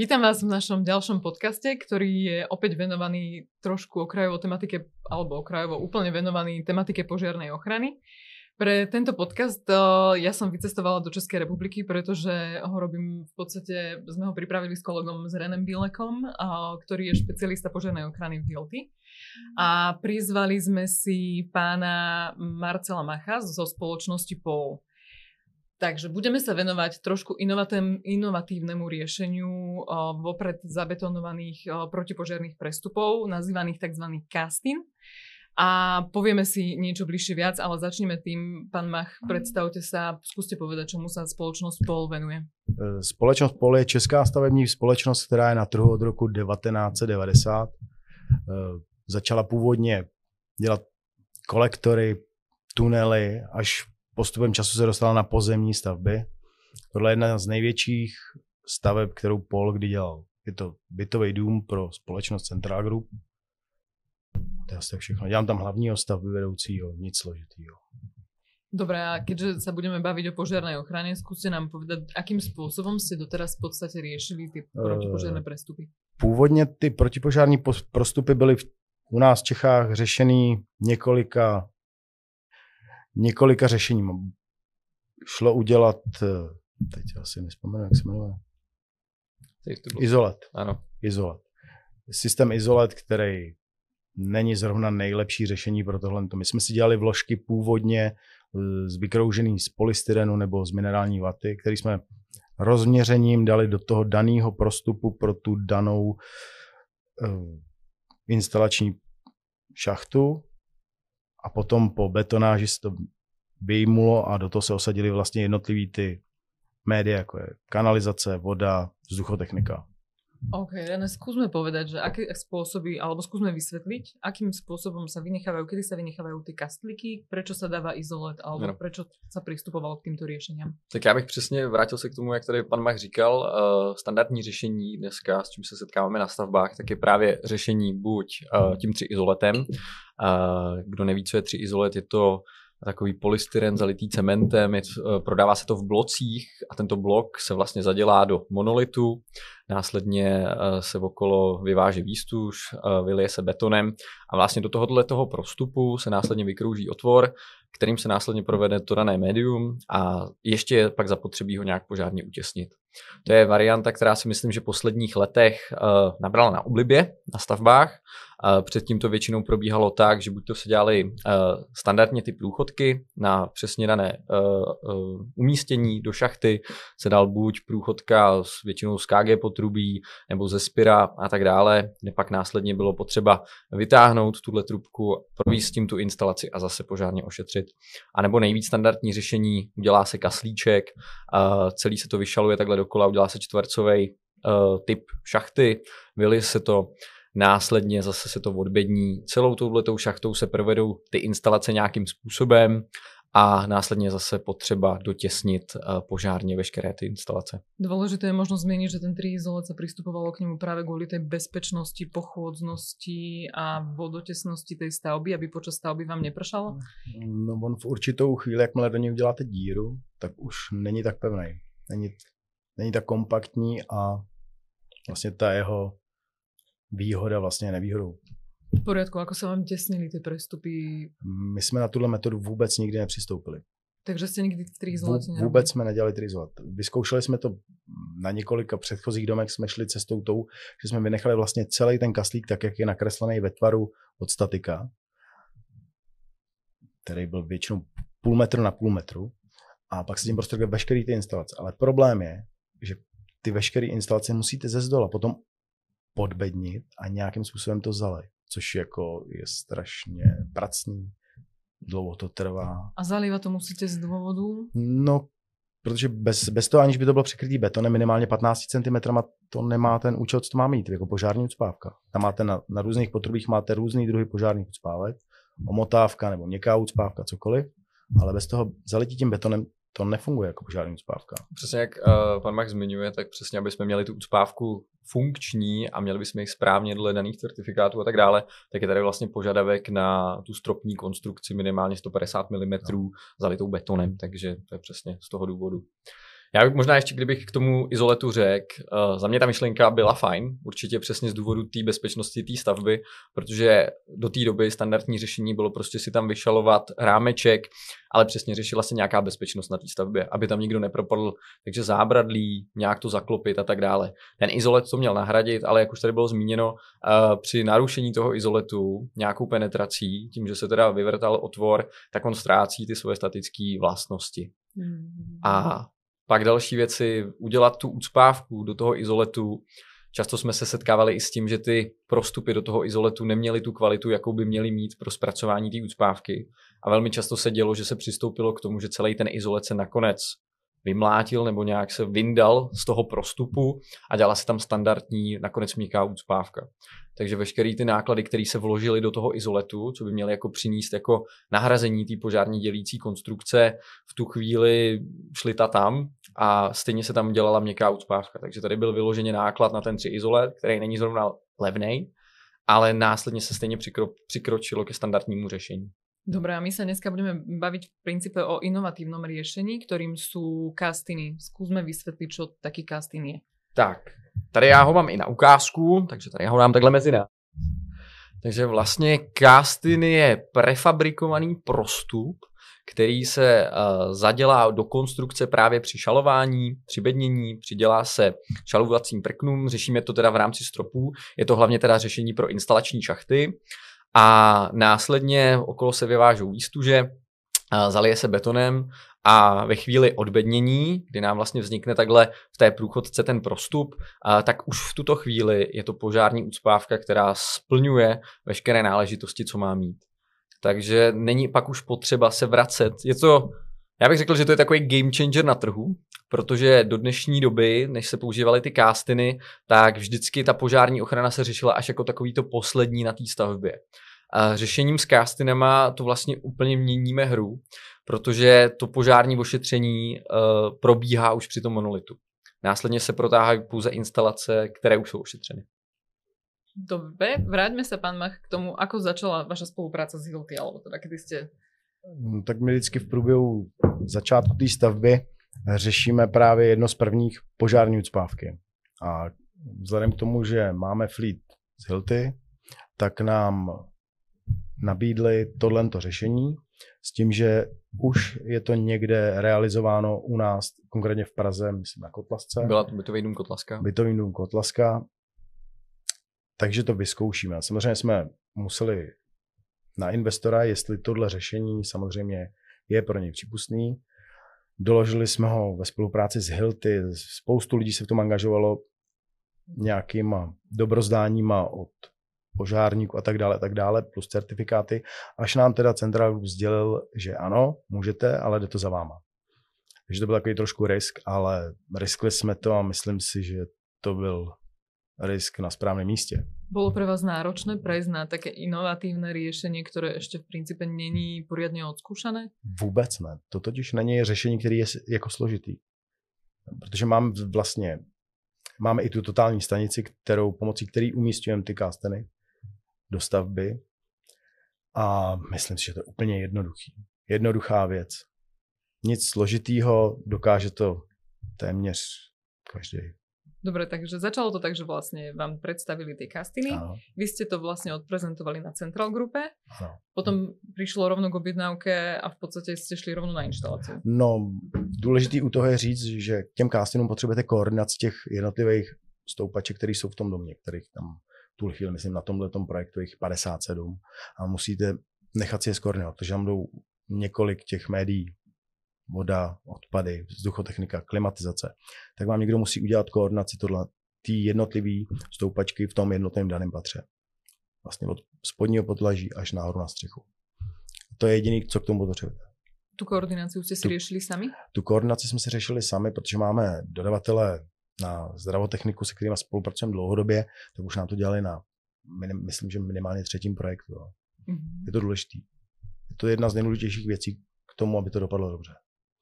Vítam vás v našom ďalšom podcaste, ktorý je opäť venovaný trošku okrajovo tematike, alebo okrajovo úplne venovaný tematike požiarnej ochrany. Pre tento podcast uh, ja som vycestovala do Českej republiky, pretože ho robím v podstate, sme ho pripravili s kolegom s Renem Bilekom, uh, ktorý je špecialista požiarnej ochrany v Hilti. A prizvali sme si pána Marcela Macha zo spoločnosti POL. Takže budeme sa venovať trošku inovatívnemu riešeniu vopred zabetonovaných protipožiarných prestupov, nazývaných tzv. casting. A povieme si niečo bližšie viac, ale začneme tým. Pán Mach, predstavte sa, skúste povedať, čomu sa spoločnosť POL venuje. E, společnost POL je česká stavební společnost, která je na trhu od roku 1990. E, začala původně dělat kolektory, tunely, až postupem času se dostala na pozemní stavby. Tohle je jedna z největších staveb, kterou Paul kdy dělal. Je to bytový dům pro společnost Central Group. To je asi všechno. Dělám tam hlavního stavby vedoucího, nic složitýho. Dobre, a keďže sa budeme baviť o požiarnej ochrane, skúste nám povedať, akým spôsobom ste doteraz v podstate riešili ty protipožiarné prestupy? Původně ty protipožární prostupy byly u nás v Čechách řešený několika několika řešením. Šlo udělat, eh, teď asi nespomenu, jak se jmenuje. Izolet. Ano. Izolet. Systém izolet, který není zrovna nejlepší řešení pro tohle. My jsme si dělali vložky původně eh, z vykroužený z polystyrenu nebo z minerální vaty, který jsme rozměřením dali do toho daného prostupu pro tu danou uh, instalační šachtu a potom po betonáži se to vyjmulo a do toho se osadili vlastně jednotlivý ty média, jako je kanalizace, voda, vzduchotechnika. OK, René, skúsme povedať, že aké spôsoby, alebo skúsme vysvetliť, akým spôsobom sa vynechávajú, kedy sa vynechávajú ty kastliky, prečo sa dáva izolet, alebo no. prečo sa pristupovalo k týmto riešeniam. Tak já bych přesně vrátil se k tomu, jak tady pan Mach říkal, uh, standardní řešení dneska, s čím se setkáváme na stavbách, tak je právě řešení buď uh, tím tři izoletem. Uh, kdo neví, co je tři izolet, je to takový polystyren zalitý cementem, je, eh, prodává se to v blocích a tento blok se vlastně zadělá do monolitu, následně eh, se okolo vyváží výstuž, eh, vylije se betonem a vlastně do tohohle toho prostupu se následně vykrouží otvor, kterým se následně provede to dané médium a ještě je pak zapotřebí ho nějak požárně utěsnit. To je varianta, která si myslím, že v posledních letech nabrala na oblibě na stavbách Předtím to většinou probíhalo tak, že buď to se dělali eh, standardně ty průchodky na přesně dané eh, eh, umístění do šachty, se dal buď průchodka s většinou z KG potrubí nebo ze spira a tak dále, kde pak následně bylo potřeba vytáhnout tuhle trubku, províst tím tu instalaci a zase požárně ošetřit. A nebo nejvíc standardní řešení, udělá se kaslíček, celý se to vyšaluje takhle dokola, udělá se čtvercový typ šachty, vyli se to, Následně zase se to odbední. Celou touhletou šachtou se provedou ty instalace nějakým způsobem a následně zase potřeba dotěsnit eh, požárně veškeré ty instalace. Důležité je možno změnit, že ten triizolat se přistupovalo k němu právě kvůli té bezpečnosti, pochôdznosti a vodotesnosti té stavby, aby počas stavby vám nepršalo? No on v určitou chvíli, jakmile do něj uděláte díru, tak už není tak pevný. Není, není tak kompaktní a vlastně ta jeho výhoda vlastně nevýhodou. V poriadku, ako se vám těsnili ty prestupy? My jsme na tuhle metodu vůbec nikdy nepřistoupili. Takže jste nikdy v trizolat Vůbec jsme nedělali trizolat. Vyzkoušeli jsme to na několika předchozích domech, jsme šli cestou tou, že jsme vynechali vlastně celý ten kaslík tak, jak je nakreslený ve tvaru od statika, který byl většinou půl metru na půl metru. A pak se tím prostě veškerý ty instalace. Ale problém je, že ty veškeré instalace musíte ze zdola potom podbednit a nějakým způsobem to zalej, což jako je strašně pracný, dlouho to trvá. A zalívat to musíte z důvodu? No, protože bez, bez toho, aniž by to bylo překrytý betonem, minimálně 15 cm, to nemá ten účel, co to má mít, jako požární ucpávka. Tam máte na, na různých potrubích máte různý druhy požárních ucpávek, omotávka nebo měkká ucpávka, cokoliv, ale bez toho zaletí tím betonem to nefunguje jako požární ucpávka. Přesně jak uh, pan Mach zmiňuje, tak přesně, aby jsme měli tu ucpávku funkční a měli bychom jich správně dle daných certifikátů a tak dále, tak je tady vlastně požadavek na tu stropní konstrukci minimálně 150 mm no. zalitou betonem, takže to je přesně z toho důvodu. Já bych možná ještě, kdybych k tomu izoletu řekl, uh, za mě ta myšlenka byla fajn, určitě přesně z důvodu té bezpečnosti té stavby, protože do té doby standardní řešení bylo prostě si tam vyšalovat rámeček, ale přesně řešila se nějaká bezpečnost na té stavbě, aby tam nikdo nepropadl, takže zábradlí, nějak to zaklopit a tak dále. Ten izolet to měl nahradit, ale jak už tady bylo zmíněno, uh, při narušení toho izoletu nějakou penetrací, tím, že se teda vyvrtal otvor, tak on ztrácí ty svoje statické vlastnosti. Mm. A pak další věci, udělat tu ucpávku do toho izoletu. Často jsme se setkávali i s tím, že ty prostupy do toho izoletu neměly tu kvalitu, jakou by měly mít pro zpracování té ucpávky. A velmi často se dělo, že se přistoupilo k tomu, že celý ten izolet se nakonec vymlátil nebo nějak se vyndal z toho prostupu a dělala se tam standardní, nakonec měkká úcpávka. Takže veškeré ty náklady, které se vložily do toho izoletu, co by měly jako přinést jako nahrazení té požární dělící konstrukce, v tu chvíli šly ta tam a stejně se tam dělala měkká úcpávka. Takže tady byl vyloženě náklad na ten tři izolet, který není zrovna levný, ale následně se stejně přikro, přikročilo ke standardnímu řešení. Dobre, a my sa dneska budeme baviť v princípe o inovatívnom riešení, ktorým sú kastiny. Skúsme vysvetliť, čo taký kastin je. Tak, tady já ho mám i na ukázku, takže tady já ho dám takhle mezi nás. Takže vlastně castin je prefabrikovaný prostup, který se uh, zadělá do konstrukce právě při šalování, při bednění, přidělá se šalovacím prknům, řešíme to teda v rámci stropů, je to hlavně teda řešení pro instalační šachty a následně okolo se vyvážou výstuže, zalije se betonem a ve chvíli odbednění, kdy nám vlastně vznikne takhle v té průchodce ten prostup, tak už v tuto chvíli je to požární ucpávka, která splňuje veškeré náležitosti, co má mít. Takže není pak už potřeba se vracet. Je to, já bych řekl, že to je takový game changer na trhu, protože do dnešní doby, než se používaly ty kástiny, tak vždycky ta požární ochrana se řešila až jako takový to poslední na té stavbě. A řešením s kástinama to vlastně úplně měníme hru, protože to požární ošetření uh, probíhá už při tom monolitu. Následně se protáhají pouze instalace, které už jsou ošetřeny. Dobre, vráťme se, pan Mach, k tomu, ako začala vaša spolupráce s Hilty, alebo teda kdy jste... No, tak my vždycky v průběhu začátku té stavby řešíme právě jedno z prvních požární ucpávky. A vzhledem k tomu, že máme fleet z Hilty, tak nám nabídli tohleto řešení s tím, že už je to někde realizováno u nás, konkrétně v Praze, myslím na Kotlasce. Byla to bytový dům Kotlaska. Bytový dům Kotlaska. Takže to vyzkoušíme. Samozřejmě jsme museli na investora, jestli tohle řešení samozřejmě je pro něj přípustný. Doložili jsme ho ve spolupráci s Hilty, spoustu lidí se v tom angažovalo nějakýma dobrozdáníma od požárníků a tak dále, a tak dále, plus certifikáty, až nám teda Central Group sdělil, že ano, můžete, ale jde to za váma. Takže to byl takový trošku risk, ale riskli jsme to a myslím si, že to byl risk na správném místě. Bolo pre vás náročné prejsť na také inovatívne riešenie, ktoré ešte v princípe není poriadne odskúšané? Vůbec ne. To totiž není řešení, který je jako složitý. Protože mám vlastně, máme i tu totální stanici, kterou, pomocí který umístujeme ty kasteny do stavby. A myslím si, že to je úplně jednoduchý. Jednoduchá věc. Nic složitýho, dokáže to téměř každý. Dobre, takže začalo to tak, že vlastne vám predstavili tie kastiny. Ano. Vy ste to vlastne odprezentovali na Central Grupe. Ano. Potom prišlo rovno k objednávke a v podstate ste šli rovno na instalaci. No, důležitý u toho je říct, že k těm kastinům potřebujete koordinaci těch jednotlivých stoupaček, které jsou v tom domě, kterých tam tu chvíli, myslím, na tomhle projektu jich 57 a musíte nechat si je skoordinovat, protože tam jdou několik těch médií, voda, odpady, vzduchotechnika, klimatizace, tak vám někdo musí udělat koordinaci tohle, ty jednotlivé stoupačky v tom jednotném daném patře. Vlastně od spodního podlaží až nahoru na střechu. To je jediný, co k tomu potřebujete. Tu koordinaci jste si tu, řešili sami? Tu koordinaci jsme si řešili sami, protože máme dodavatele na zdravotechniku, se kterými spolupracujeme dlouhodobě, tak už nám to dělali na, myslím, že minimálně třetím projektu. Mm-hmm. Je to důležité. Je to jedna z nejdůležitějších věcí k tomu, aby to dopadlo dobře.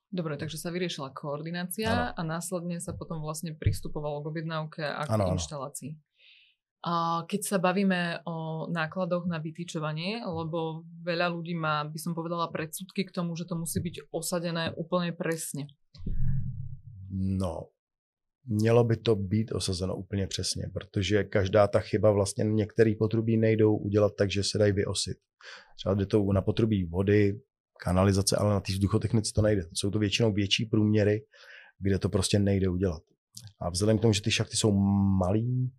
Dobre, takže sa vyriešila koordinácia ano. a následne sa potom vlastne pristupovalo k objednávke a k ano, inštalácii. A keď sa bavíme o nákladoch na vytýčovanie, lebo veľa ľudí má, by som povedala, predsudky k tomu, že to musí byť osadené úplne presne. No, mělo by to být osazeno úplně přesně, protože každá ta chyba vlastně některé potrubí nejdou udělat tak, že se dají vyosit. Třeba jde to na potrubí vody, kanalizace, ale na té vzduchotechnice to nejde. Jsou to většinou větší průměry, kde to prostě nejde udělat. A vzhledem k tomu, že ty šachty jsou malý,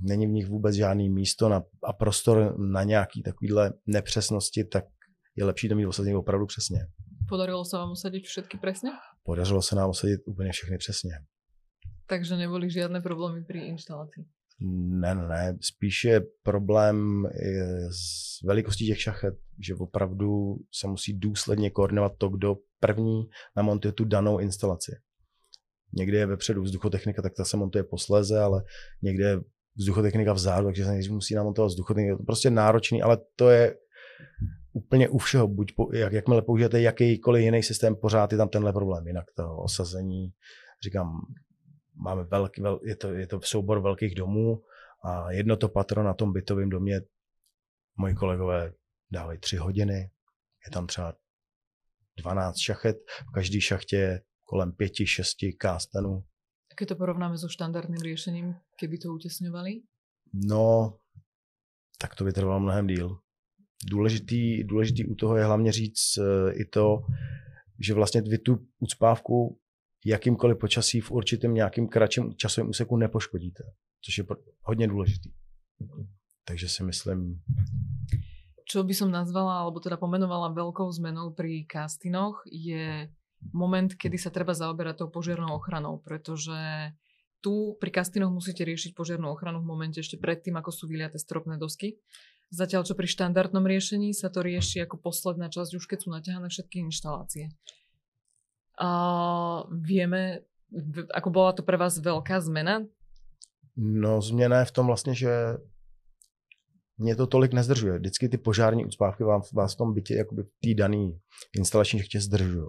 není v nich vůbec žádný místo na, a prostor na nějaký takovýhle nepřesnosti, tak je lepší to mít osazený opravdu přesně. Podarilo se vám usadit všechny přesně? Podařilo se nám usadit úplně všechny přesně. Takže neboli žádné problémy při instalaci? Ne, ne, ne. Spíš je problém s velikostí těch šachet, že opravdu se musí důsledně koordinovat to, kdo první namontuje tu danou instalaci. Někdy je vepředu vzduchotechnika, tak ta se montuje posléze, ale někde je vzduchotechnika vzadu, takže se musí namontovat vzduchotechnika. Je to prostě náročný, ale to je úplně u všeho. Buď po, jak, jakmile použijete jakýkoliv jiný systém, pořád je tam tenhle problém. Jinak to osazení, říkám, máme velký, vel, je, to, je to soubor velkých domů a jedno to patro na tom bytovém domě moji kolegové dávají tři hodiny, je tam třeba 12 šachet, v každé šachtě je kolem pěti, šesti kástanů. Keď to porovnáme so štandardným riešením, keby to utěsňovali? No, tak to by trvalo mnohem díl. Důležitý, důležitý u toho je hlavně říct uh, i to, že vlastně vy tu ucpávku jakýmkoliv počasí v určitém nějakým kratším časovém úseku nepoškodíte, což je hodně důležitý. Takže si myslím... Čo by som nazvala, alebo teda pomenovala veľkou zmenou pri castinoch, je moment, kedy sa treba zaoberať tou požiarnou ochranou, pretože tu pri kastinoch musíte riešiť požiarnú ochranu v momente ešte predtým, ako sú vyliaté stropné dosky. Zatiaľ, čo pri štandardnom riešení sa to rieši ako posledná časť, už keď sú naťahané všetky inštalácie. A vieme, ako bola to pre vás veľká zmena? No změna je v tom vlastně, že mě to tolik nezdržuje. Vždycky ty požární ucpávky vám, vás v tom bytě, jakoby v té dané instalační šachtě zdržují.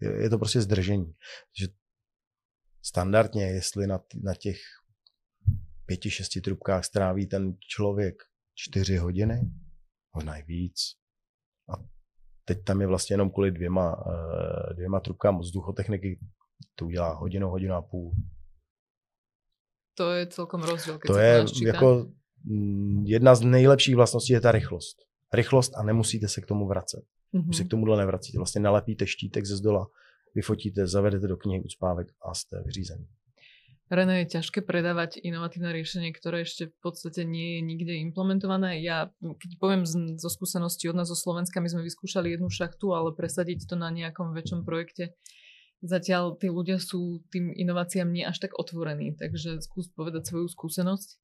Je, je to prostě zdržení. Že standardně, jestli na, na těch pěti, šesti trubkách stráví ten člověk čtyři hodiny, možná i víc, a Teď tam je vlastně jenom kvůli dvěma, eh, dvěma trubkám vzduchotechniky, to udělá hodinu, hodinu a půl. To je celkom rozdíl. To je jako mm, jedna z nejlepších vlastností je ta rychlost. Rychlost a nemusíte se k tomu vracet. Mm-hmm. Když se k tomuhle nevracíte. Vlastně nalepíte štítek ze zdola, vyfotíte, zavedete do knihy ucpávek a jste vyřízení. René, je ťažké predávať inovatívne riešenie, ktoré ešte v podstate nie je nikde implementované. Ja, keď poviem z, zo skúsenosti od nás zo Slovenska, my sme vyskúšali jednu šachtu, ale presadiť to na nejakom väčšom projekte, zatiaľ tí ľudia sú tým inováciám nie až tak otvorení. Takže skús povedať svoju skúsenosť.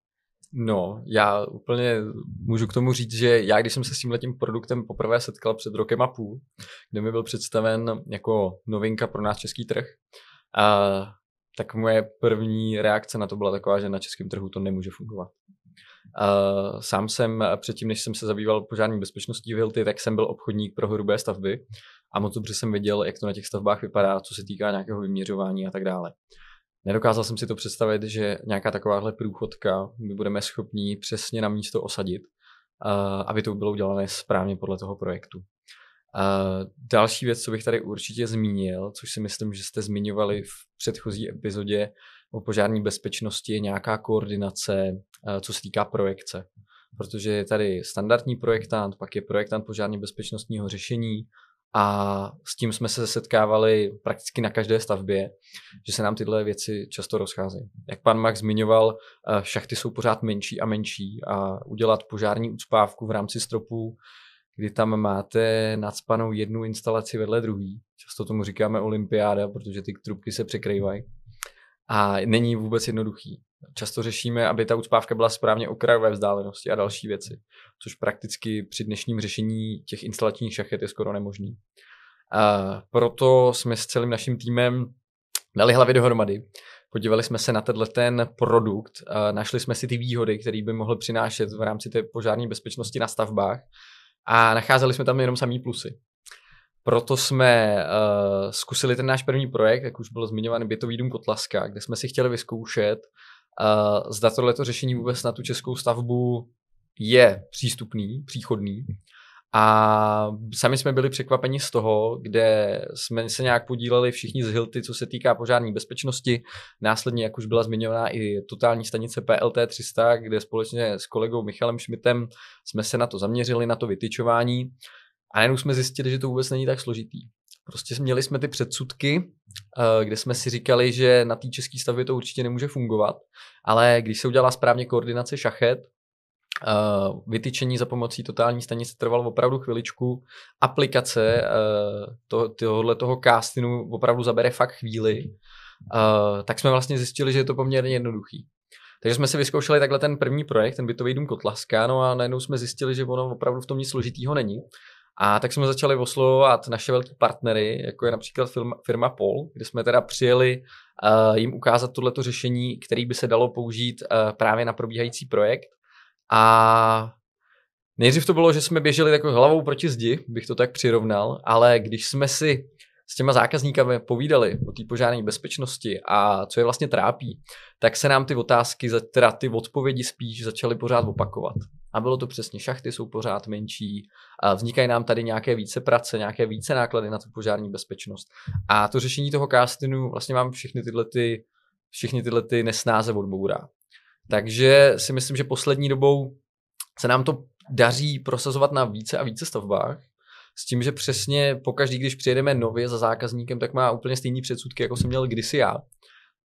No, já úplně můžu k tomu říct, že já, když jsem se s tím letím produktem poprvé setkal před rokem a půl, kde mi byl představen jako novinka pro náš český trh, a tak moje první reakce na to byla taková, že na českém trhu to nemůže fungovat. Uh, sám jsem předtím, než jsem se zabýval požární bezpečností v Hilty, tak jsem byl obchodník pro hrubé stavby a moc dobře jsem viděl, jak to na těch stavbách vypadá, co se týká nějakého vyměřování a tak dále. Nedokázal jsem si to představit, že nějaká takováhle průchodka my budeme schopni přesně na místo osadit, uh, aby to bylo udělané správně podle toho projektu. Další věc, co bych tady určitě zmínil, což si myslím, že jste zmiňovali v předchozí epizodě o požární bezpečnosti, je nějaká koordinace, uh, co se týká projekce. Protože je tady standardní projektant, pak je projektant požárně bezpečnostního řešení a s tím jsme se setkávali prakticky na každé stavbě, že se nám tyhle věci často rozcházejí. Jak pan Max zmiňoval, šachty jsou pořád menší a menší a udělat požární ucpávku v rámci stropů kdy tam máte nadspanou jednu instalaci vedle druhý. Často tomu říkáme olympiáda, protože ty trubky se překrývají. A není vůbec jednoduchý. Často řešíme, aby ta ucpávka byla správně okrajové vzdálenosti a další věci, což prakticky při dnešním řešení těch instalačních šachet je skoro nemožný. A proto jsme s celým naším týmem dali hlavy dohromady. Podívali jsme se na tenhle ten produkt, našli jsme si ty výhody, které by mohl přinášet v rámci té požární bezpečnosti na stavbách a nacházeli jsme tam jenom samý plusy. Proto jsme uh, zkusili ten náš první projekt, jak už bylo zmiňovaný bytový dům Kotlaska, kde jsme si chtěli vyzkoušet, uh, zda tohleto řešení vůbec na tu českou stavbu je přístupný, příchodný A sami jsme byli překvapeni z toho, kde jsme se nějak podíleli všichni z Hilty, co se týká požární bezpečnosti. Následně, jak už byla zmiňovaná, i totální stanice PLT 300, kde společně s kolegou Michalem Šmitem jsme se na to zaměřili, na to vytyčování. A najednou jsme zjistili, že to vůbec není tak složitý. Prostě měli jsme ty předsudky, eh, kde jsme si říkali, že na té české stavbě to určitě nemůže fungovat, ale když se udělala správně koordinace šachet, Uh, vytyčení za pomocí totální stanice trvalo opravdu chviličku. Aplikace uh, to, tohohle toho castinu opravdu zabere fakt chvíli. Uh, tak jsme vlastně zjistili, že je to poměrně jednoduchý. Takže jsme si vyzkoušeli takhle ten první projekt, ten bytový dům Kotlaska, no a najednou jsme zjistili, že ono opravdu v tom nic složitýho není. A tak jsme začali oslovovat naše velké partnery, jako je například firma, firma Pol, kde jsme teda přijeli uh, jim ukázat tohleto řešení, který by se dalo použít uh, právě na probíhající projekt. A nejdřív to bylo, že jsme běželi jako hlavou proti zdi, bych to tak přirovnal, ale když jsme si s těma zákazníkami povídali o té požární bezpečnosti a co je vlastně trápí, tak se nám ty otázky, teda ty odpovědi spíš začaly pořád opakovat. A bylo to přesně, šachty jsou pořád menší, a vznikají nám tady nějaké více prace, nějaké více náklady na tu požární bezpečnost. A to řešení toho castinu vlastně mám všechny tyhle, ty, všechny tyhle ty nesnáze odbourá. Takže si myslím, že poslední dobou se nám to daří prosazovat na více a více stavbách, s tím, že přesně pokaždý, když přijedeme nově za zákazníkem, tak má úplně stejný předsudky, jako jsem měl kdysi já.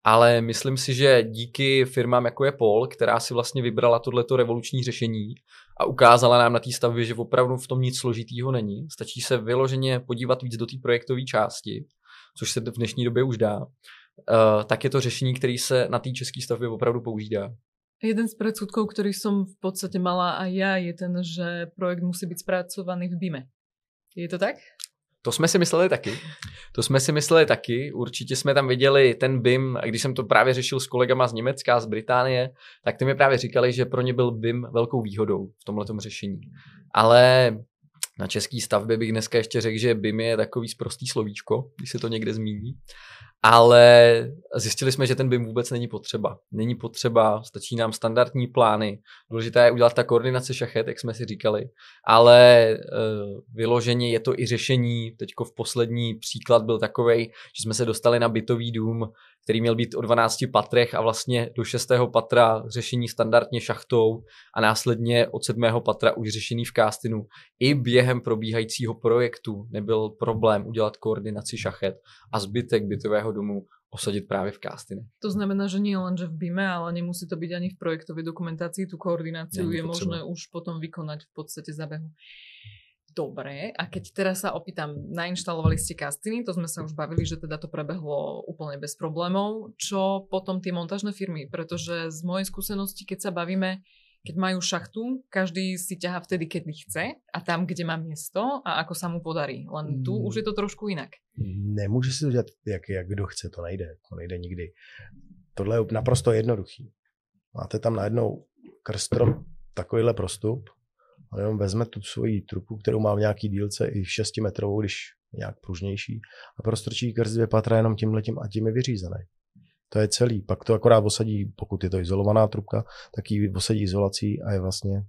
Ale myslím si, že díky firmám jako je Pol, která si vlastně vybrala tohleto revoluční řešení a ukázala nám na té stavbě, že opravdu v tom nic složitýho není, stačí se vyloženě podívat víc do té projektové části, což se v dnešní době už dá, uh, tak je to řešení, který se na té české stavbě opravdu používá. Jeden z predsudkov, ktorý som v podstate mala aj ja, je ten, že projekt musí byť spracovaný v BIME. Je to tak? To jsme si mysleli taky. To jsme si mysleli taky. Určitě jsme tam viděli ten BIM, a když jsem to právě řešil s kolegama z Německa, z Británie, tak ty mi právě říkali, že pro ně byl BIM velkou výhodou v tomhle řešení. Ale na český stavbě bych dneska ještě řekl, že BIM je takový sprostý slovíčko, když se to někde zmíní ale zjistili jsme, že ten BIM vůbec není potřeba. Není potřeba, stačí nám standardní plány. Důležité je udělat ta koordinace šachet, jak jsme si říkali, ale uh, vyloženě je to i řešení. Teďko v poslední příklad byl takový, že jsme se dostali na bytový dům, který měl být o 12 patrech a vlastně do 6. patra řešení standardně šachtou a následně od 7. patra už řešený v castinu. I během probíhajícího projektu nebyl problém udělat koordinaci šachet a zbytek bytového domu osadit právě v castine. To znamená, že nie len, že v BIME, ale nemusí to byť ani v projektovej dokumentácii, tu koordináciu je možné už potom vykonať v podstate za behu. Dobre, a keď teraz sa opýtam, nainštalovali ste kastiny, to sme sa už bavili, že teda to prebehlo úplne bez problémov. Čo potom tie montážne firmy? Pretože z mojej skúsenosti, keď sa bavíme, keď majú šachtu, každý si ťaha vtedy, keď chce a tam, kde má miesto a ako sa mu podarí. Len tu už je to trošku jinak. Nemůže si to dělat, jak, jak kdo chce, to nejde. To nejde nikdy. Tohle je naprosto jednoduchý. Máte tam najednou krstrom takovýhle prostup, On jenom vezme tu svoji trupu, kterou má v nějaký dílce i 6 metrovou, když nějak pružnější, a prostrčí krz dvě patra jenom tímhletím a tím je vyřízený. To je celý. Pak to akorát osadí, pokud je to izolovaná trubka, tak ji osadí izolací a je vlastně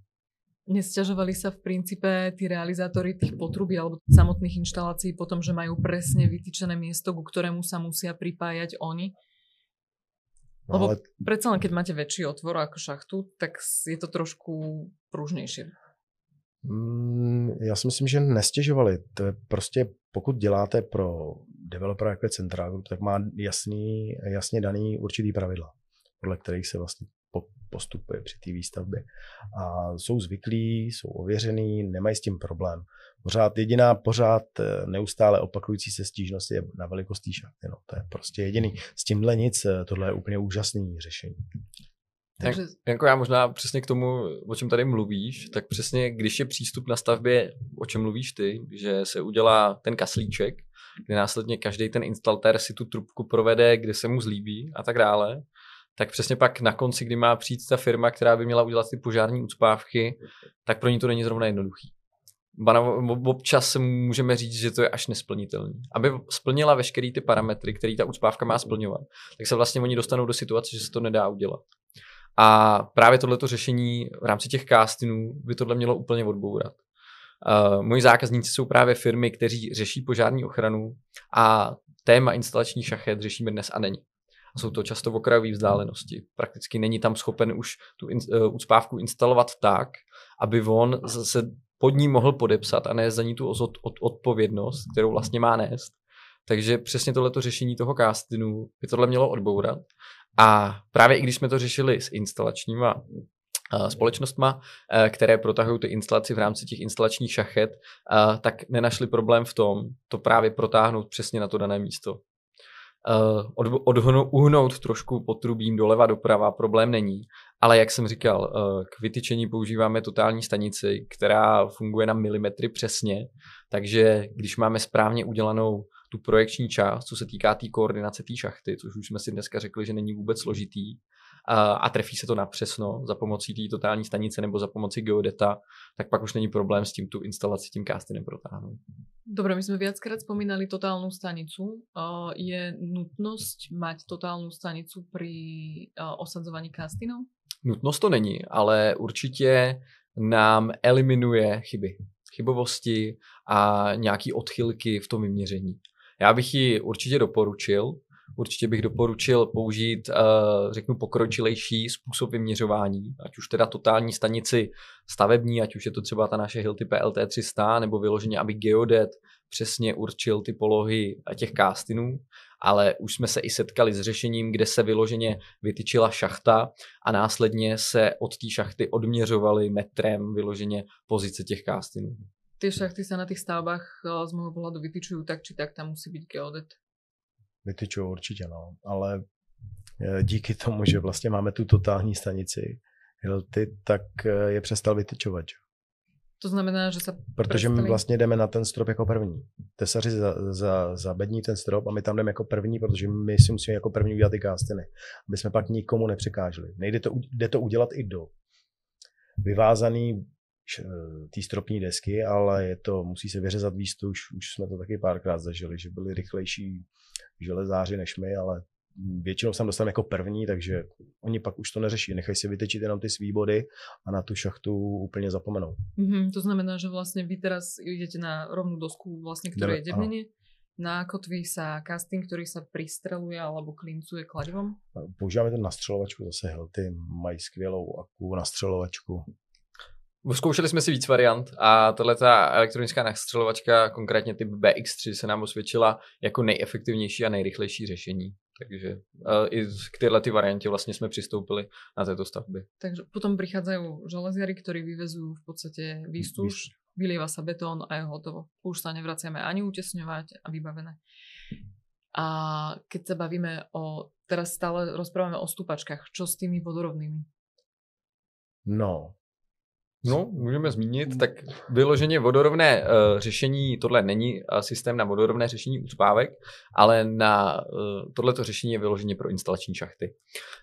Nesťažovali sa v princípe tí realizátori tých potrubí alebo samotných inštalácií potom, že majú presne vytýčené miesto, ku ktorému sa musia pripájať oni? No, Lebo ale... predsa len keď máte väčší otvor ako šachtu, tak je to trošku pružnejšie. Mm, já si myslím, že nestěžovali. To je prostě, pokud děláte pro developera jako je Central tak má jasný, jasně daný určitý pravidla, podle kterých se vlastně postupuje při té výstavbě. A jsou zvyklí, jsou ověřený, nemají s tím problém. Pořád jediná, pořád eh, neustále opakující se stížnost je na velikost šachty. No, to je prostě jediný. S tímhle nic, eh, tohle je úplně úžasný řešení. Takže... Jako já možná přesně k tomu, o čem tady mluvíš, tak přesně když je přístup na stavbě, o čem mluvíš ty, že se udělá ten kaslíček, kde následně každý ten instalatér si tu trubku provede, kde se mu zlíbí a tak dále, tak přesně pak na konci, kdy má přijít ta firma, která by měla udělat ty požární ucpávky, tak pro ní to není zrovna jednoduchý. Občas můžeme říct, že to je až nesplnitelné. Aby splnila veškeré ty parametry, které ta ucpávka má splňovat, tak se vlastně oni dostanou do situace, že se to nedá udělat. A právě tohleto řešení v rámci těch castingů by tohle mělo úplně odbourat. Uh, moji zákazníci jsou právě firmy, kteří řeší požární ochranu a téma instalační šachet řešíme dnes a není. A jsou to často v okrajové vzdálenosti. Prakticky není tam schopen už tu in, uh, ucpávku instalovat tak, aby on se pod ní mohl podepsat a nést za ní tu od, od, odpovědnost, kterou vlastně má nést. Takže přesně tohleto řešení toho castinu by tohle mělo odbourat. A právě i když jsme to řešili s instalačníma společnostma, které protahují ty instalaci v rámci těch instalačních šachet, tak nenašli problém v tom, to právě protáhnout přesně na to dané místo. Od, odhnout, uhnout trošku potrubím doleva doprava problém není, ale jak jsem říkal, k vytyčení používáme totální stanici, která funguje na milimetry přesně, takže když máme správně udělanou tu projekční část, co se týká té tý koordinace té šachty, což už jsme si dneska řekli, že není vůbec složitý, a, a trefí se to na přesno za pomocí té totální stanice nebo za pomocí geodeta, tak pak už není problém s tím tu instalaci tím castinem protáhnout. Dobre, my sme viackrát spomínali totálnu stanicu. Je nutnosť mať totálnu stanicu pri osadzovaní castinov? Nutnost to není, ale určitě nám eliminuje chyby, chybovosti a nějaký odchylky v tom vyměření. Já bych ji určitě doporučil, určitě bych doporučil použít, uh, řeknu, pokročilejší způsob vyměřování, ať už teda totální stanici stavební, ať už je to třeba ta naše Hilti PLT 300, nebo vyloženě, aby geodet přesně určil ty polohy těch castinů, ale už jsme se i setkali s řešením, kde se vyloženě vytyčila šachta a následně se od té šachty odměřovaly metrem vyloženě pozice těch castinů. Ty šachty se na těch stavbách eh, z mého pohledu vytyčují tak či tak, tam musí být geodet vytyčují určitě, no. Ale eh, díky tomu, že vlastně máme tu totální stanici Hilty, tak eh, je přestal vytyčovat. To znamená, že se... Protože my vlastně jdeme na ten strop jako první. Tesaři za, za, zabední ten strop a my tam jdeme jako první, protože my si musíme jako první udělat ty kástiny, aby jsme pak nikomu nepřekáželi. Nejde to, jde to udělat i do vyvázaný té stropní desky, ale je to, musí se vyřezat výstup, už, už jsme to taky párkrát zažili, že byly rychlejší železáři než my, ale většinou se dostaneme jako první, takže oni pak už to neřeší. Nechají si vytečit jenom ty svý body a na tu šachtu úplně zapomenou. Mm-hmm, to znamená, že vlastně vy teraz idete na rovnou dosku, vlastně, ktorá je devnenie. Na kotví sa casting, ktorý sa pristreluje alebo klincuje kladivom? Používáme to na střelovačku, zase Hilty mají skvělou akú na střelovačku. Zkoušeli jsme si víc variant a tahle ta elektronická nastřelovačka, konkrétně typ BX3, se nám osvědčila jako nejefektivnější a nejrychlejší řešení. Takže uh, i k téhle ty variantě vlastně jsme přistoupili na této stavby. Takže potom přichádzají železiary, ktorí vyvezují v podstatě výstuž, vylieva sa betón a je hotovo. Už sa nevraciame ani utesňovať a vybavené. A keď sa bavíme o, teraz stále rozprávame o stupačkách, čo s tými vodorovnými? No, No, můžeme zmínit, tak vyloženě vodorovné uh, řešení, tohle není uh, systém na vodorovné řešení úspávek, ale na uh, tohleto řešení je vyloženě pro instalační šachty.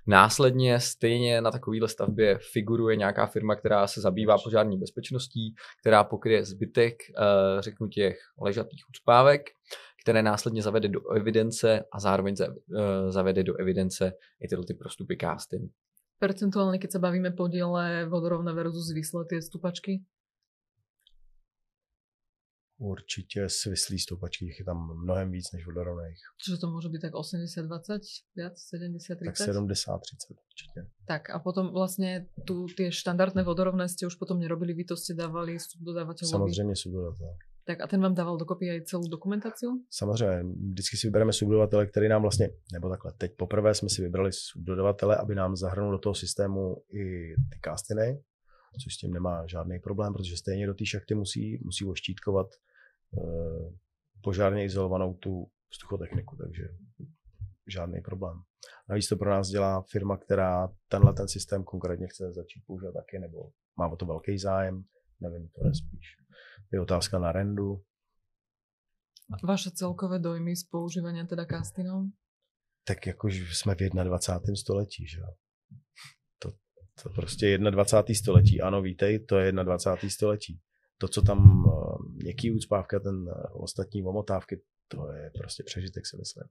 Následně stejně na takovéhle stavbě figuruje nějaká firma, která se zabývá požární bezpečností, která pokryje zbytek, uh, řeknu těch ležatých úspávek, které následně zavede do evidence a zároveň zavede do evidence i tyhle ty prostupy casting percentuálne, keď sa bavíme podiele vodorovné versus svislé tie stupačky? Určitě svislý stoupačky, je tam mnohem víc než vodorovných. Čiže to může být tak 80-20, viac, 70-30? Tak 70-30 určitě. Tak a potom vlastně tu tie štandardné vodorovné ste už potom nerobili, vy to ste dávali subdodávateľovi? Samozřejmě subdodatel. Tak a ten vám dával dokopy i celou dokumentaci? Samozřejmě, vždycky si vybereme subdodavatele, který nám vlastně, nebo takhle, teď poprvé jsme si vybrali subdodavatele, aby nám zahrnul do toho systému i ty kastiny, což s tím nemá žádný problém, protože stejně do té šachty musí, musí oštítkovat e, požárně izolovanou tu vzduchotechniku, takže žádný problém. Navíc to pro nás dělá firma, která tenhle ten systém konkrétně chce začít používat taky, nebo má o to velký zájem, nevím, to je spíš. Je otázka na rendu. Vaše celkové dojmy z používání teda castinov? Tak jakož jsme v 21. století, že To, to prostě je 21. století. Ano, vítej, to je 21. století. To, co tam uh, měkký úcpávka, ten uh, ostatní omotávky, to je prostě přežitek, si myslím.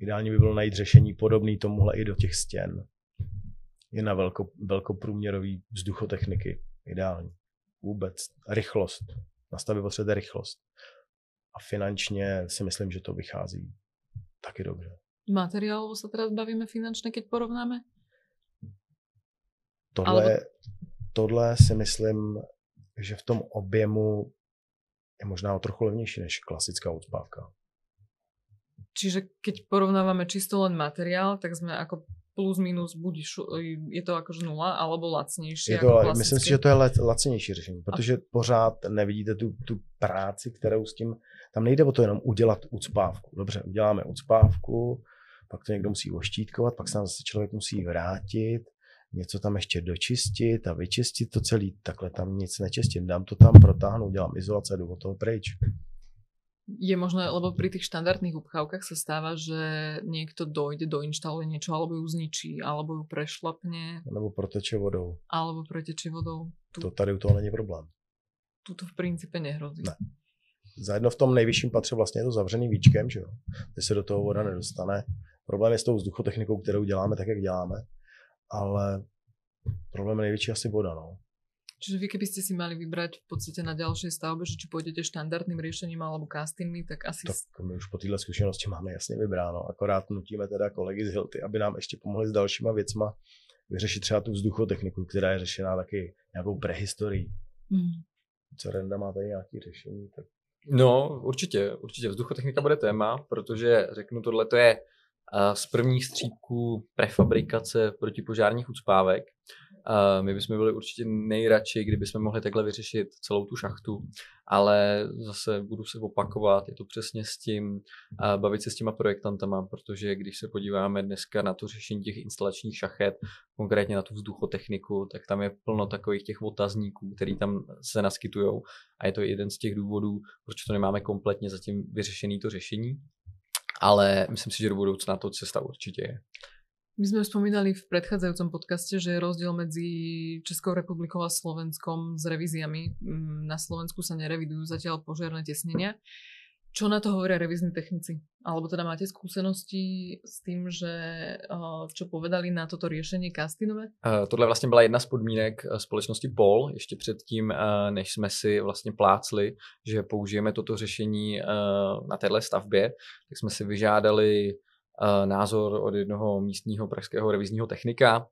Ideálně by bylo najít řešení podobné tomuhle i do těch stěn. I na velko, velkoprůměrový vzduchotechniky. Ideální. Vůbec. Rychlost. Na stavbě potřebujete rychlost. A finančně si myslím, že to vychází taky dobře. Materiálovo se teda bavíme finančně, keď porovnáme? Tohle, Alebo... tohle si myslím, že v tom objemu je možná o trochu levnější než klasická ucpávka. Čiže keď porovnávame čisto len materiál, tak sme ako plus minus buď je to jakož nula, alebo lacnější. Je to, jako myslím si, že to je lacinější řešení, protože a... pořád nevidíte tu, tu práci, kterou s tím, tam nejde o to jenom udělat ucpávku. Dobře, uděláme ucpávku, pak to někdo musí oštítkovat, pak se tam zase člověk musí vrátit, něco tam ještě dočistit a vyčistit to celý. Takhle tam nic nečistím, dám to tam, protáhnu, dělám izolace jdu od toho pryč. Je možné, lebo pri tých štandardných upchávkach sa stáva, že niekto dojde, doinštaluje niečo, alebo ju zničí, alebo ju prešlapne. Nebo proteče vodou. Alebo proteče vodou. Tu, to tady u toho není problém. Tu to v principe nehrozí. Ne. Zajedno v tom nejvyšším patře vlastně je to zavřený víčkem, že jo. Kde se do toho voda nedostane. Problém je s tou vzduchotechnikou, kterou děláme tak, jak děláme. Ale problém je největší asi voda, no. Čiže vy keby ste si mali vybrať v podstate na ďalšej stavbe, že či pôjdete štandardným riešením alebo castingmi, tak asi... Tak my už po téhle zkušenosti máme jasně vybráno, akorát nutíme teda kolegy z Hilty, aby nám ještě pomohli s dalšíma věcma vyřešit třeba tu vzduchotechniku, která je řešená taky nějakou prehistorií. Mm. Co Renda má tady nějaké řešení? Tak... No, určitě, určitě. Vzduchotechnika bude téma, protože řeknu, tohle to je z prvních střípků prefabrikace protipožárních ucpávek. My bychom byli určitě nejradši, kdyby jsme mohli takhle vyřešit celou tu šachtu, ale zase budu se opakovat, je to přesně s tím, bavit se s těma projektantama, protože když se podíváme dneska na to řešení těch instalačních šachet, konkrétně na tu vzduchotechniku, tak tam je plno takových těch otazníků, který tam se naskytují a je to jeden z těch důvodů, proč to nemáme kompletně zatím vyřešený to řešení ale myslím si, že do budoucna to cesta určitě je. My sme spomínali v predchádzajúcom podcaste, že je rozdiel medzi Českou republikou a Slovenskom s revíziami. Mm, na Slovensku sa nerevidujú zatiaľ požiarné tesnenia. Čo na to hovoria revizní technici? Alebo teda máte skúsenosti s tím, že čo povedali na toto riešení castinové? Uh, tohle vlastně byla jedna z podmínek e, společnosti POL, ještě předtím, než jsme si vlastně plácli, že použijeme toto řešení na téhle stavbě, tak jsme si vyžádali názor od jednoho místního pražského revizního technika,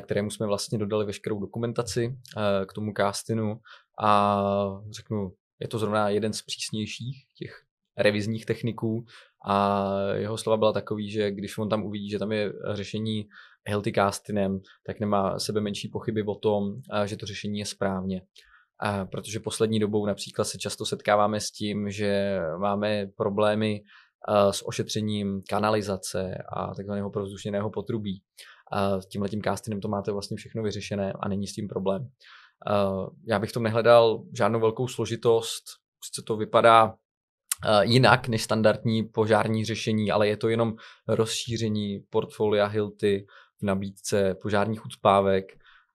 kterému jsme vlastně dodali veškerou dokumentaci k tomu castinu a řeknu, je to zrovna jeden z přísnějších těch revizních techniků a jeho slova byla takový, že když on tam uvidí, že tam je řešení healthy castinem, tak nemá sebe menší pochyby o tom, že to řešení je správně. A protože poslední dobou například se často setkáváme s tím, že máme problémy s ošetřením kanalizace a takzvaného provzdušněného potrubí. S tímhletím castinem to máte vlastně všechno vyřešené a není s tím problém. Já bych tom nehledal žádnou velkou složitost, prostě to vypadá jinak než standardní požární řešení, ale je to jenom rozšíření portfolia Hilty v nabídce požárních ucpávek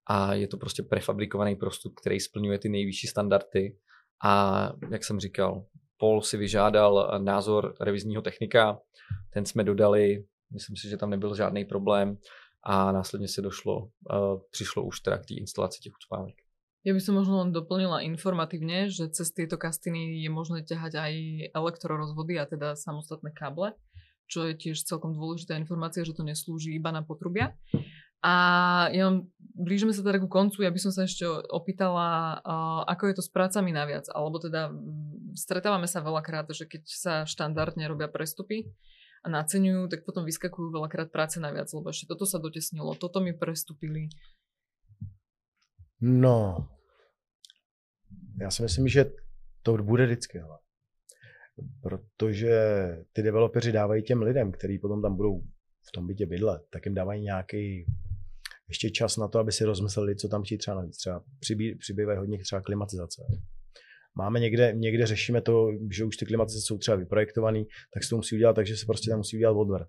a je to prostě prefabrikovaný prostup, který splňuje ty nejvyšší standardy. A jak jsem říkal, Paul si vyžádal názor revizního technika, ten jsme dodali, myslím si, že tam nebyl žádný problém a následně se došlo, přišlo už teda k té instalaci těch ucpávek. Ja by som možno len doplnila informatívne, že cez tieto kastiny je možné ťahať aj elektrorozvody a teda samostatné káble, čo je tiež celkom dôležitá informácia, že to neslúži iba na potrubia. A ja mám, blížime sa teda ku koncu, ja by som sa ešte opýtala, ako je to s prácami naviac, alebo teda stretávame sa veľakrát, že keď sa štandardne robia prestupy a naceňujú, tak potom vyskakujú veľakrát práce naviac, lebo ešte toto sa dotesnilo, toto mi prestupili. No, já si myslím, že to bude vždycky. Ale. Protože ty developeři dávají těm lidem, kteří potom tam budou v tom bytě bydlet, tak jim dávají nějaký ještě čas na to, aby si rozmysleli, co tam chtějí třeba navíc. Třeba přibý, přibývají hodně třeba klimatizace. Máme někde, někde řešíme to, že už ty klimatizace jsou třeba vyprojektované, tak se to musí udělat tak, že se prostě tam musí udělat odver.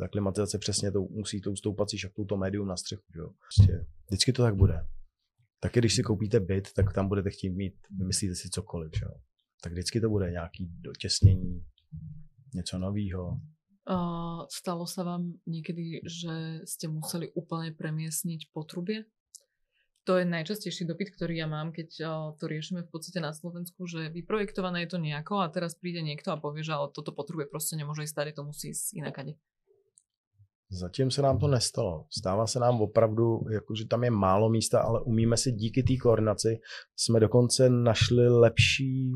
Ta klimatizace přesně to musí tou stoupací šachtou to médium na střechu. Že jo? Prostě vždycky to tak bude. Taky když si koupíte byt, tak tam budete chtít mít, vymyslíte si cokoliv, že? tak vždycky to bude nějaký dotěsnění, něco nového. Uh, stalo se vám někdy, že jste museli úplně premiesniť potrubě? to je najčastejší dopyt, ktorý ja mám, keď to riešime v podstate na Slovensku, že vyprojektované je to nejako a teraz príde niekto a povie, že ale toto potrebuje proste nemôže ísť tady, to musí ísť inakade. Zatím se nám to nestalo. Stává se nám opravdu, jakože tam je málo místa, ale umíme si díky té koordinaci, jsme dokonce našli lepší,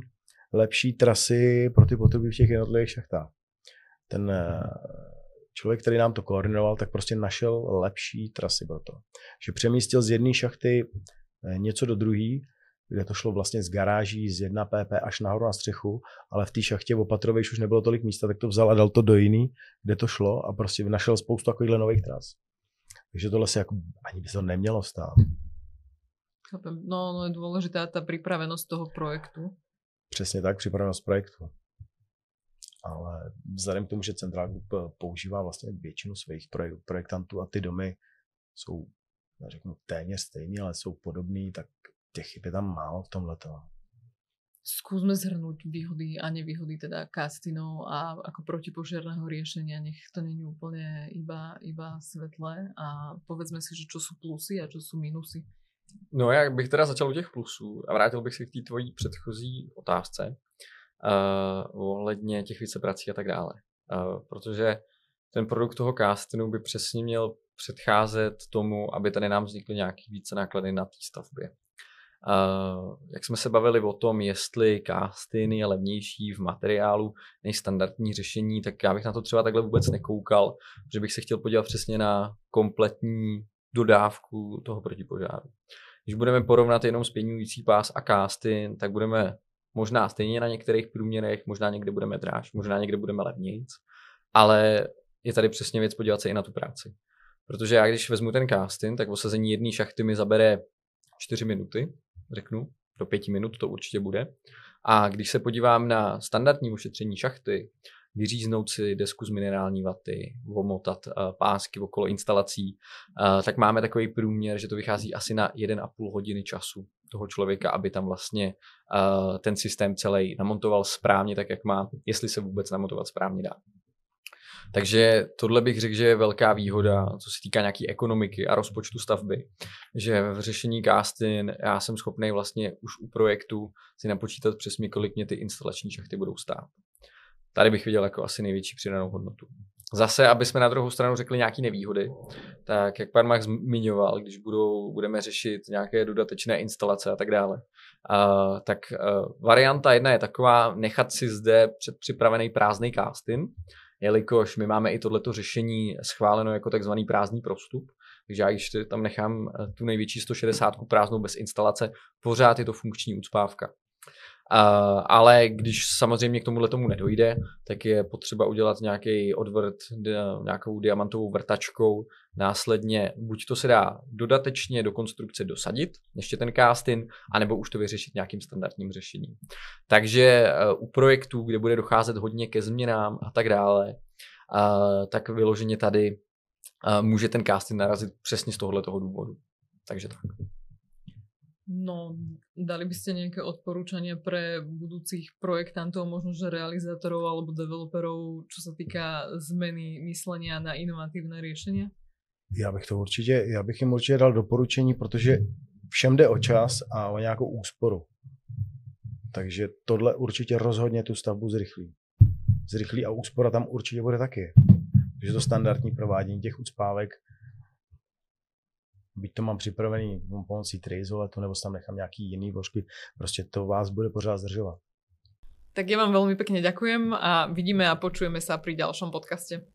lepší trasy pro ty potřeby v těch jednotlivých šachtách. Ten eh, člověk, který nám to koordinoval, tak prostě našel lepší trasy pro to. Že přemístil z jedné šachty eh, něco do druhé, kde to šlo vlastně z garáží z 1 pp až nahoru na střechu, ale v té šachtě v Opatrově už nebylo tolik místa, tak to vzal a dal to do jiný, kde to šlo a prostě našel spoustu takovýchhle nových tras. Takže tohle se jako ani by to nemělo stát. No, no je důležitá ta připravenost toho projektu. Přesně tak, připravenost projektu. Ale vzhledem k tomu, že Central Group používá vlastně většinu svých projektantů a ty domy jsou, řeknu, téměř stejné, ale jsou podobné, tak těch chyb je tam málo v tomhle. Skúsme zhrnúť výhody a nevýhody teda castinov a ako protipožiarného riešenia, nech to není úplne iba, iba svetlé a povedzme si, že čo sú plusy a čo sú minusy. No já bych teda začal u těch plusů a vrátil bych se k té tvojí předchozí otázce uh, ohledně těch víceprací a tak dále. Uh, protože ten produkt toho castinu by přesně měl předcházet tomu, aby tady nám vznikly nějaký více náklady na té stavbě. Uh, jak jsme se bavili o tom, jestli castin je levnější v materiálu než standardní řešení, tak já bych na to třeba takhle vůbec nekoukal, že bych se chtěl podívat přesně na kompletní dodávku toho protipožáru. Když budeme porovnat jenom spěňující pás a castin, tak budeme možná stejně na některých průměrech, možná někde budeme dráž, možná někde budeme levnějc, ale je tady přesně věc podívat se i na tu práci. Protože já když vezmu ten casting, tak osazení jedné šachty mi zabere 4 minuty, řeknu, do pěti minut to určitě bude. A když se podívám na standardní ošetření šachty, vyříznout si desku z minerální vaty, omotat uh, pásky okolo instalací, uh, tak máme takový průměr, že to vychází asi na 1,5 hodiny času toho člověka, aby tam vlastně uh, ten systém celý namontoval správně tak, jak má, jestli se vůbec namontovat správně dá. Takže tohle bych řekl, že je velká výhoda, co se týká nějaké ekonomiky a rozpočtu stavby, že v řešení castin já jsem schopný vlastně už u projektu si napočítat přesně, kolik mě ty instalační šachty budou stát. Tady bych viděl jako asi největší přidanou hodnotu. Zase, aby jsme na druhou stranu řekli nějaké nevýhody, tak jak pan Max zmiňoval, když budou, budeme řešit nějaké dodatečné instalace a tak dále, uh, tak uh, varianta jedna je taková, nechat si zde předpřipravený prázdný casting, jelikož my máme i tohleto řešení schváleno jako takzvaný prázdný prostup, takže já když tam nechám eh, tu největší 160 prázdnou bez instalace, pořád je to funkční ucpávka. Ale když samozřejmě k tomuhle tomu nedojde, tak je potřeba udělat nějaký odvrt nějakou diamantovou vrtačkou. Následně buď to se dá dodatečně do konstrukce dosadit, ještě ten casting, anebo už to vyřešit nějakým standardním řešením. Takže uh, u projektů, kde bude docházet hodně ke změnám a tak dále, uh, tak vyloženě tady může ten casting narazit přesně z tohoto důvodu. Takže tak. No, dali by ste nejaké odporúčania pre budúcich projektantov, možno že realizátorov alebo developerov, čo sa týka zmeny myslenia na inovatívne riešenia? Já bych to určitě, já bych jim určitě dal doporučení, protože všem jde o čas a o nějakou úsporu. Takže tohle určitě rozhodně tu stavbu zrychlí. Zrychlí a úspora tam určitě bude taky. Takže to standardní provádění těch ucpávek byť to mám připravený pomocí triizoletu, nebo tam nechám nějaký jiný vložky, prostě to vás bude pořád zdržovat. Tak ja vám veľmi pekne ďakujem a vidíme a počujeme sa pri ďalšom podcaste.